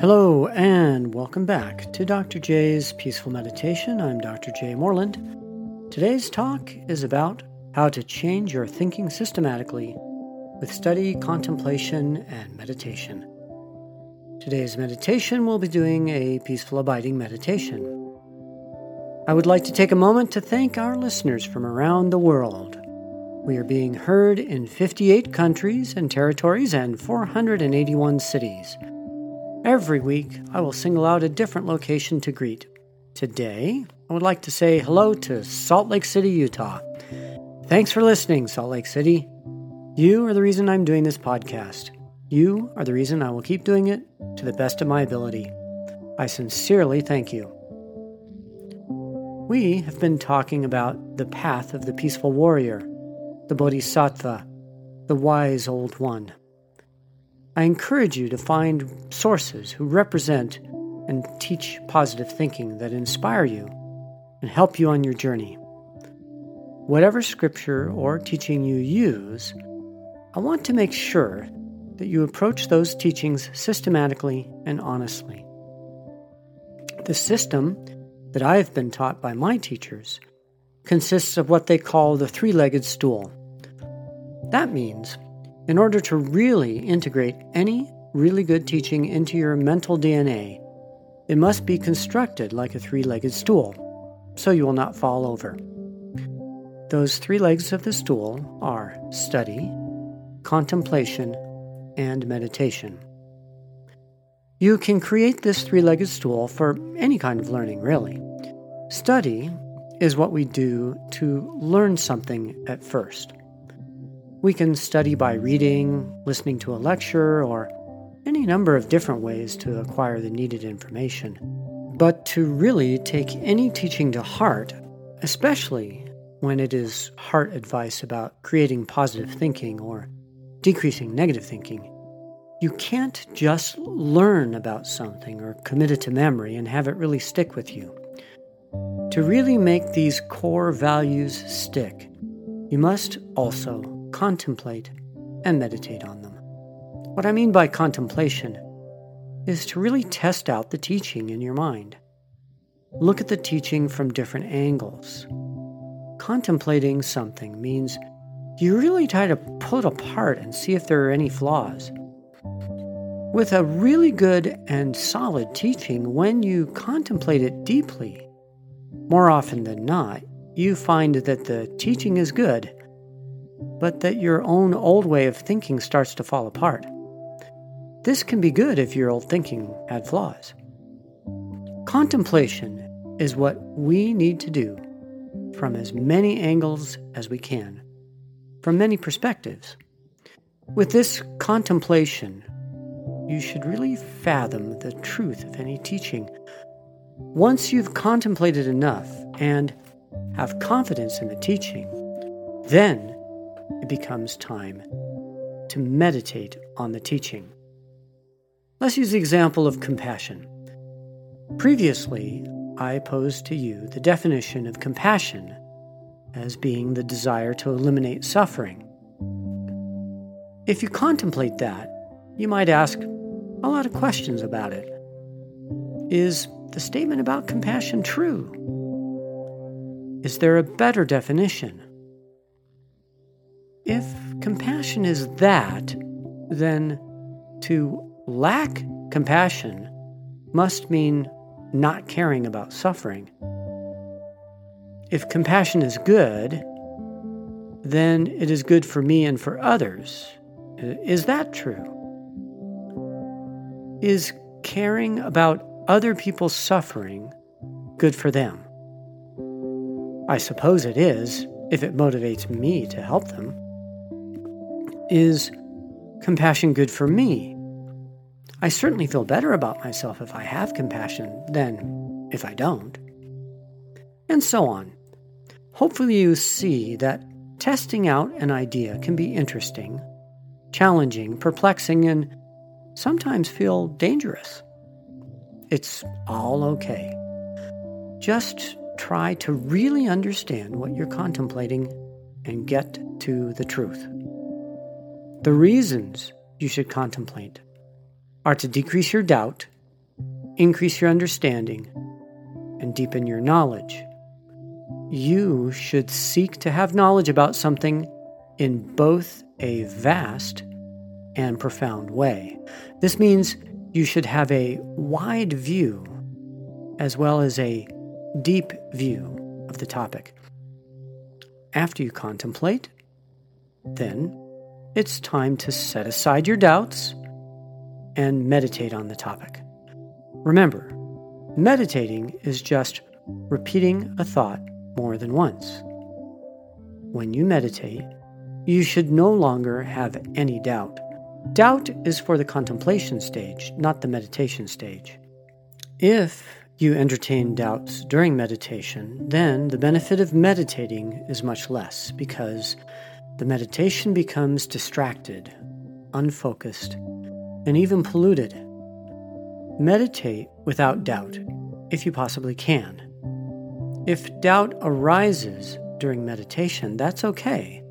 Hello, and welcome back to Dr. J's Peaceful Meditation. I'm Dr. J. Moreland. Today's talk is about how to change your thinking systematically with study, contemplation, and meditation. Today's meditation will be doing a peaceful abiding meditation. I would like to take a moment to thank our listeners from around the world. We are being heard in 58 countries and territories and 481 cities. Every week, I will single out a different location to greet. Today, I would like to say hello to Salt Lake City, Utah. Thanks for listening, Salt Lake City. You are the reason I'm doing this podcast. You are the reason I will keep doing it to the best of my ability. I sincerely thank you. We have been talking about the path of the peaceful warrior, the bodhisattva, the wise old one. I encourage you to find sources who represent and teach positive thinking that inspire you and help you on your journey. Whatever scripture or teaching you use, I want to make sure that you approach those teachings systematically and honestly. The system that I have been taught by my teachers consists of what they call the three legged stool. That means in order to really integrate any really good teaching into your mental DNA, it must be constructed like a three legged stool, so you will not fall over. Those three legs of the stool are study, contemplation, and meditation. You can create this three legged stool for any kind of learning, really. Study is what we do to learn something at first. We can study by reading, listening to a lecture, or any number of different ways to acquire the needed information. But to really take any teaching to heart, especially when it is heart advice about creating positive thinking or decreasing negative thinking, you can't just learn about something or commit it to memory and have it really stick with you. To really make these core values stick, you must also contemplate, and meditate on them. What I mean by contemplation is to really test out the teaching in your mind. Look at the teaching from different angles. Contemplating something means you really try to pull it apart and see if there are any flaws. With a really good and solid teaching, when you contemplate it deeply, more often than not, you find that the teaching is good but that your own old way of thinking starts to fall apart. This can be good if your old thinking had flaws. Contemplation is what we need to do from as many angles as we can, from many perspectives. With this contemplation, you should really fathom the truth of any teaching. Once you've contemplated enough and have confidence in the teaching, then it becomes time to meditate on the teaching. Let's use the example of compassion. Previously, I posed to you the definition of compassion as being the desire to eliminate suffering. If you contemplate that, you might ask a lot of questions about it. Is the statement about compassion true? Is there a better definition? If compassion is that, then to lack compassion must mean not caring about suffering. If compassion is good, then it is good for me and for others. Uh, is that true? Is caring about other people's suffering good for them? I suppose it is, if it motivates me to help them. Is compassion good for me? I certainly feel better about myself if I have compassion than if I don't. And so on. Hopefully, you see that testing out an idea can be interesting, challenging, perplexing, and sometimes feel dangerous. It's all okay. Just try to really understand what you're contemplating and get to the truth. The reasons you should contemplate are to decrease your doubt increase your understanding, and deepen your knowledge. You should seek to have knowledge about something in both a vast and profound way. This means you should have a wide view as well as a deep view of the topic. After you contemplate, then it's time to set aside your doubts and meditate on the topic. Remember, meditating is just repeating a thought more than once. When you meditate, you should no longer have any doubt. Doubt is for the contemplation stage, not the meditation stage. If you entertain doubts during meditation, then the benefit of meditating is much less because the meditation becomes distracted, unfocused, and even polluted. Meditate without doubt, if you possibly can. If doubt arises during meditation, that's okay.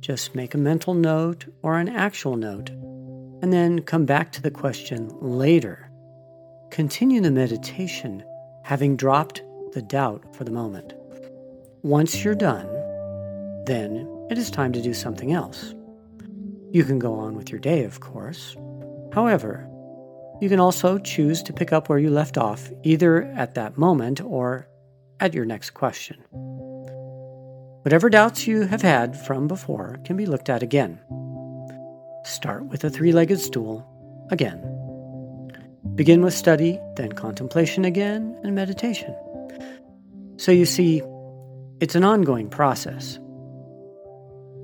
Just make a mental note or an actual note, and then come back to the question later. Continue the meditation, having dropped the doubt for the moment. Once you're done, then it is time to do something else. You can go on with your day, of course. However, you can also choose to pick up where you left off, either at that moment or at your next question. Whatever doubts you have had from before can be looked at again. Start with a three legged stool again. Begin with study, then contemplation again, and meditation. So you see, it's an ongoing process.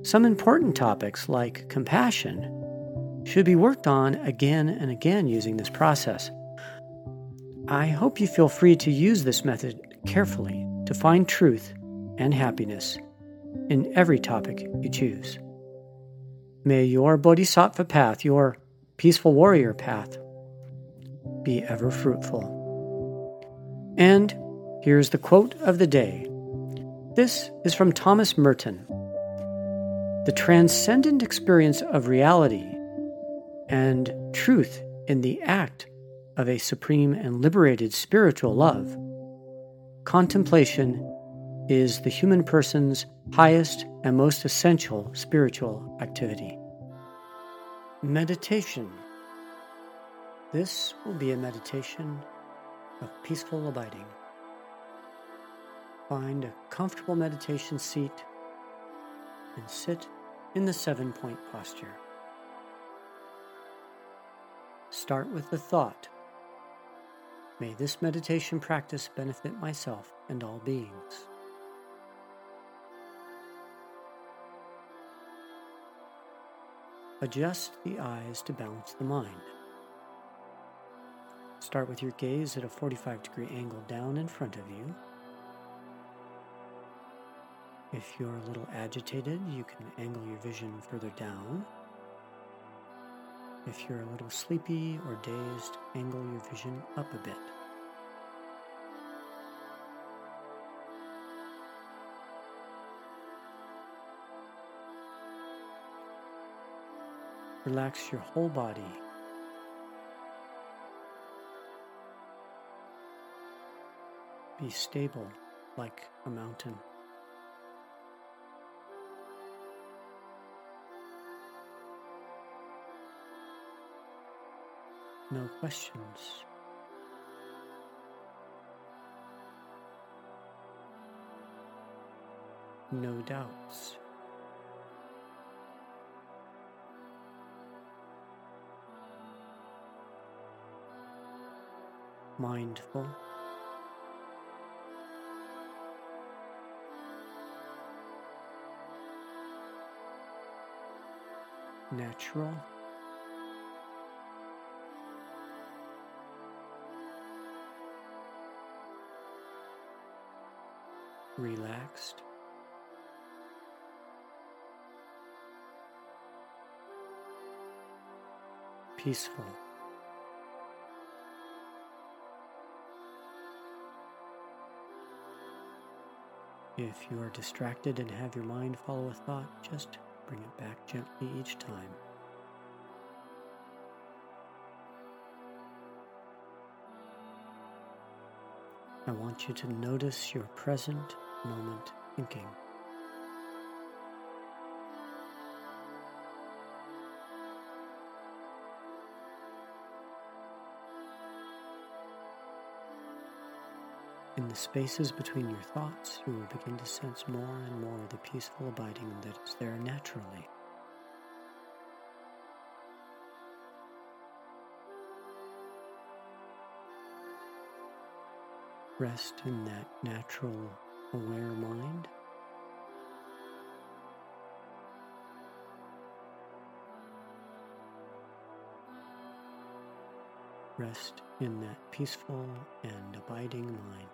Some important topics, like compassion, should be worked on again and again using this process. I hope you feel free to use this method carefully to find truth and happiness in every topic you choose. May your bodhisattva path, your peaceful warrior path, be ever fruitful. And here's the quote of the day. This is from Thomas Merton. The transcendent experience of reality and truth in the act of a supreme and liberated spiritual love. Contemplation is the human person's highest and most essential spiritual activity. Meditation. This will be a meditation of peaceful abiding. Find a comfortable meditation seat and sit in the seven point posture. Start with the thought May this meditation practice benefit myself and all beings. Adjust the eyes to balance the mind. Start with your gaze at a 45 degree angle down in front of you. If you're a little agitated, you can angle your vision further down. If you're a little sleepy or dazed, angle your vision up a bit. Relax your whole body. Be stable like a mountain. No questions. No doubts. Mindful. Natural. Relaxed. Peaceful. If you are distracted and have your mind follow a thought, just bring it back gently each time. I want you to notice your present moment thinking. In the spaces between your thoughts, you will begin to sense more and more the peaceful abiding that is there naturally. Rest in that natural, aware mind. Rest in that peaceful and abiding mind.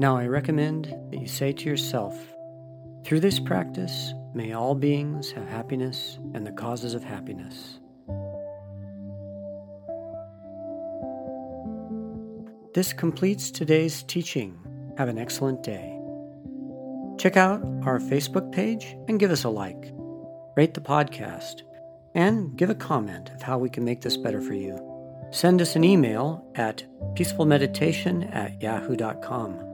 Now I recommend that you say to yourself, through this practice, may all beings have happiness and the causes of happiness. This completes today's teaching. Have an excellent day. Check out our Facebook page and give us a like. Rate the podcast and give a comment of how we can make this better for you. Send us an email at peacefulmeditation at yahoo.com.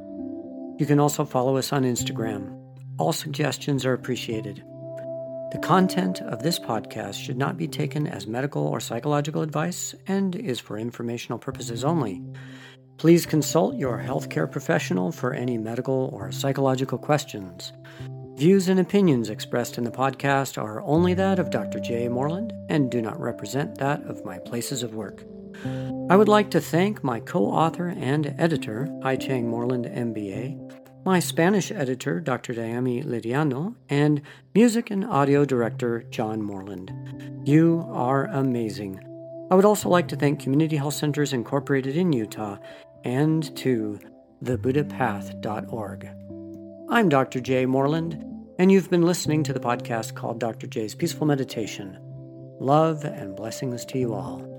You can also follow us on Instagram. All suggestions are appreciated. The content of this podcast should not be taken as medical or psychological advice and is for informational purposes only. Please consult your healthcare professional for any medical or psychological questions. Views and opinions expressed in the podcast are only that of Dr. J. Moreland and do not represent that of my places of work. I would like to thank my co author and editor, I. Chang Moreland, MBA, my Spanish editor, Dr. Diami Lidiano, and music and audio director, John Moreland. You are amazing. I would also like to thank Community Health Centers Incorporated in Utah and to thebuddhapath.org. I'm Dr. J. Moreland, and you've been listening to the podcast called Dr. J's Peaceful Meditation. Love and blessings to you all.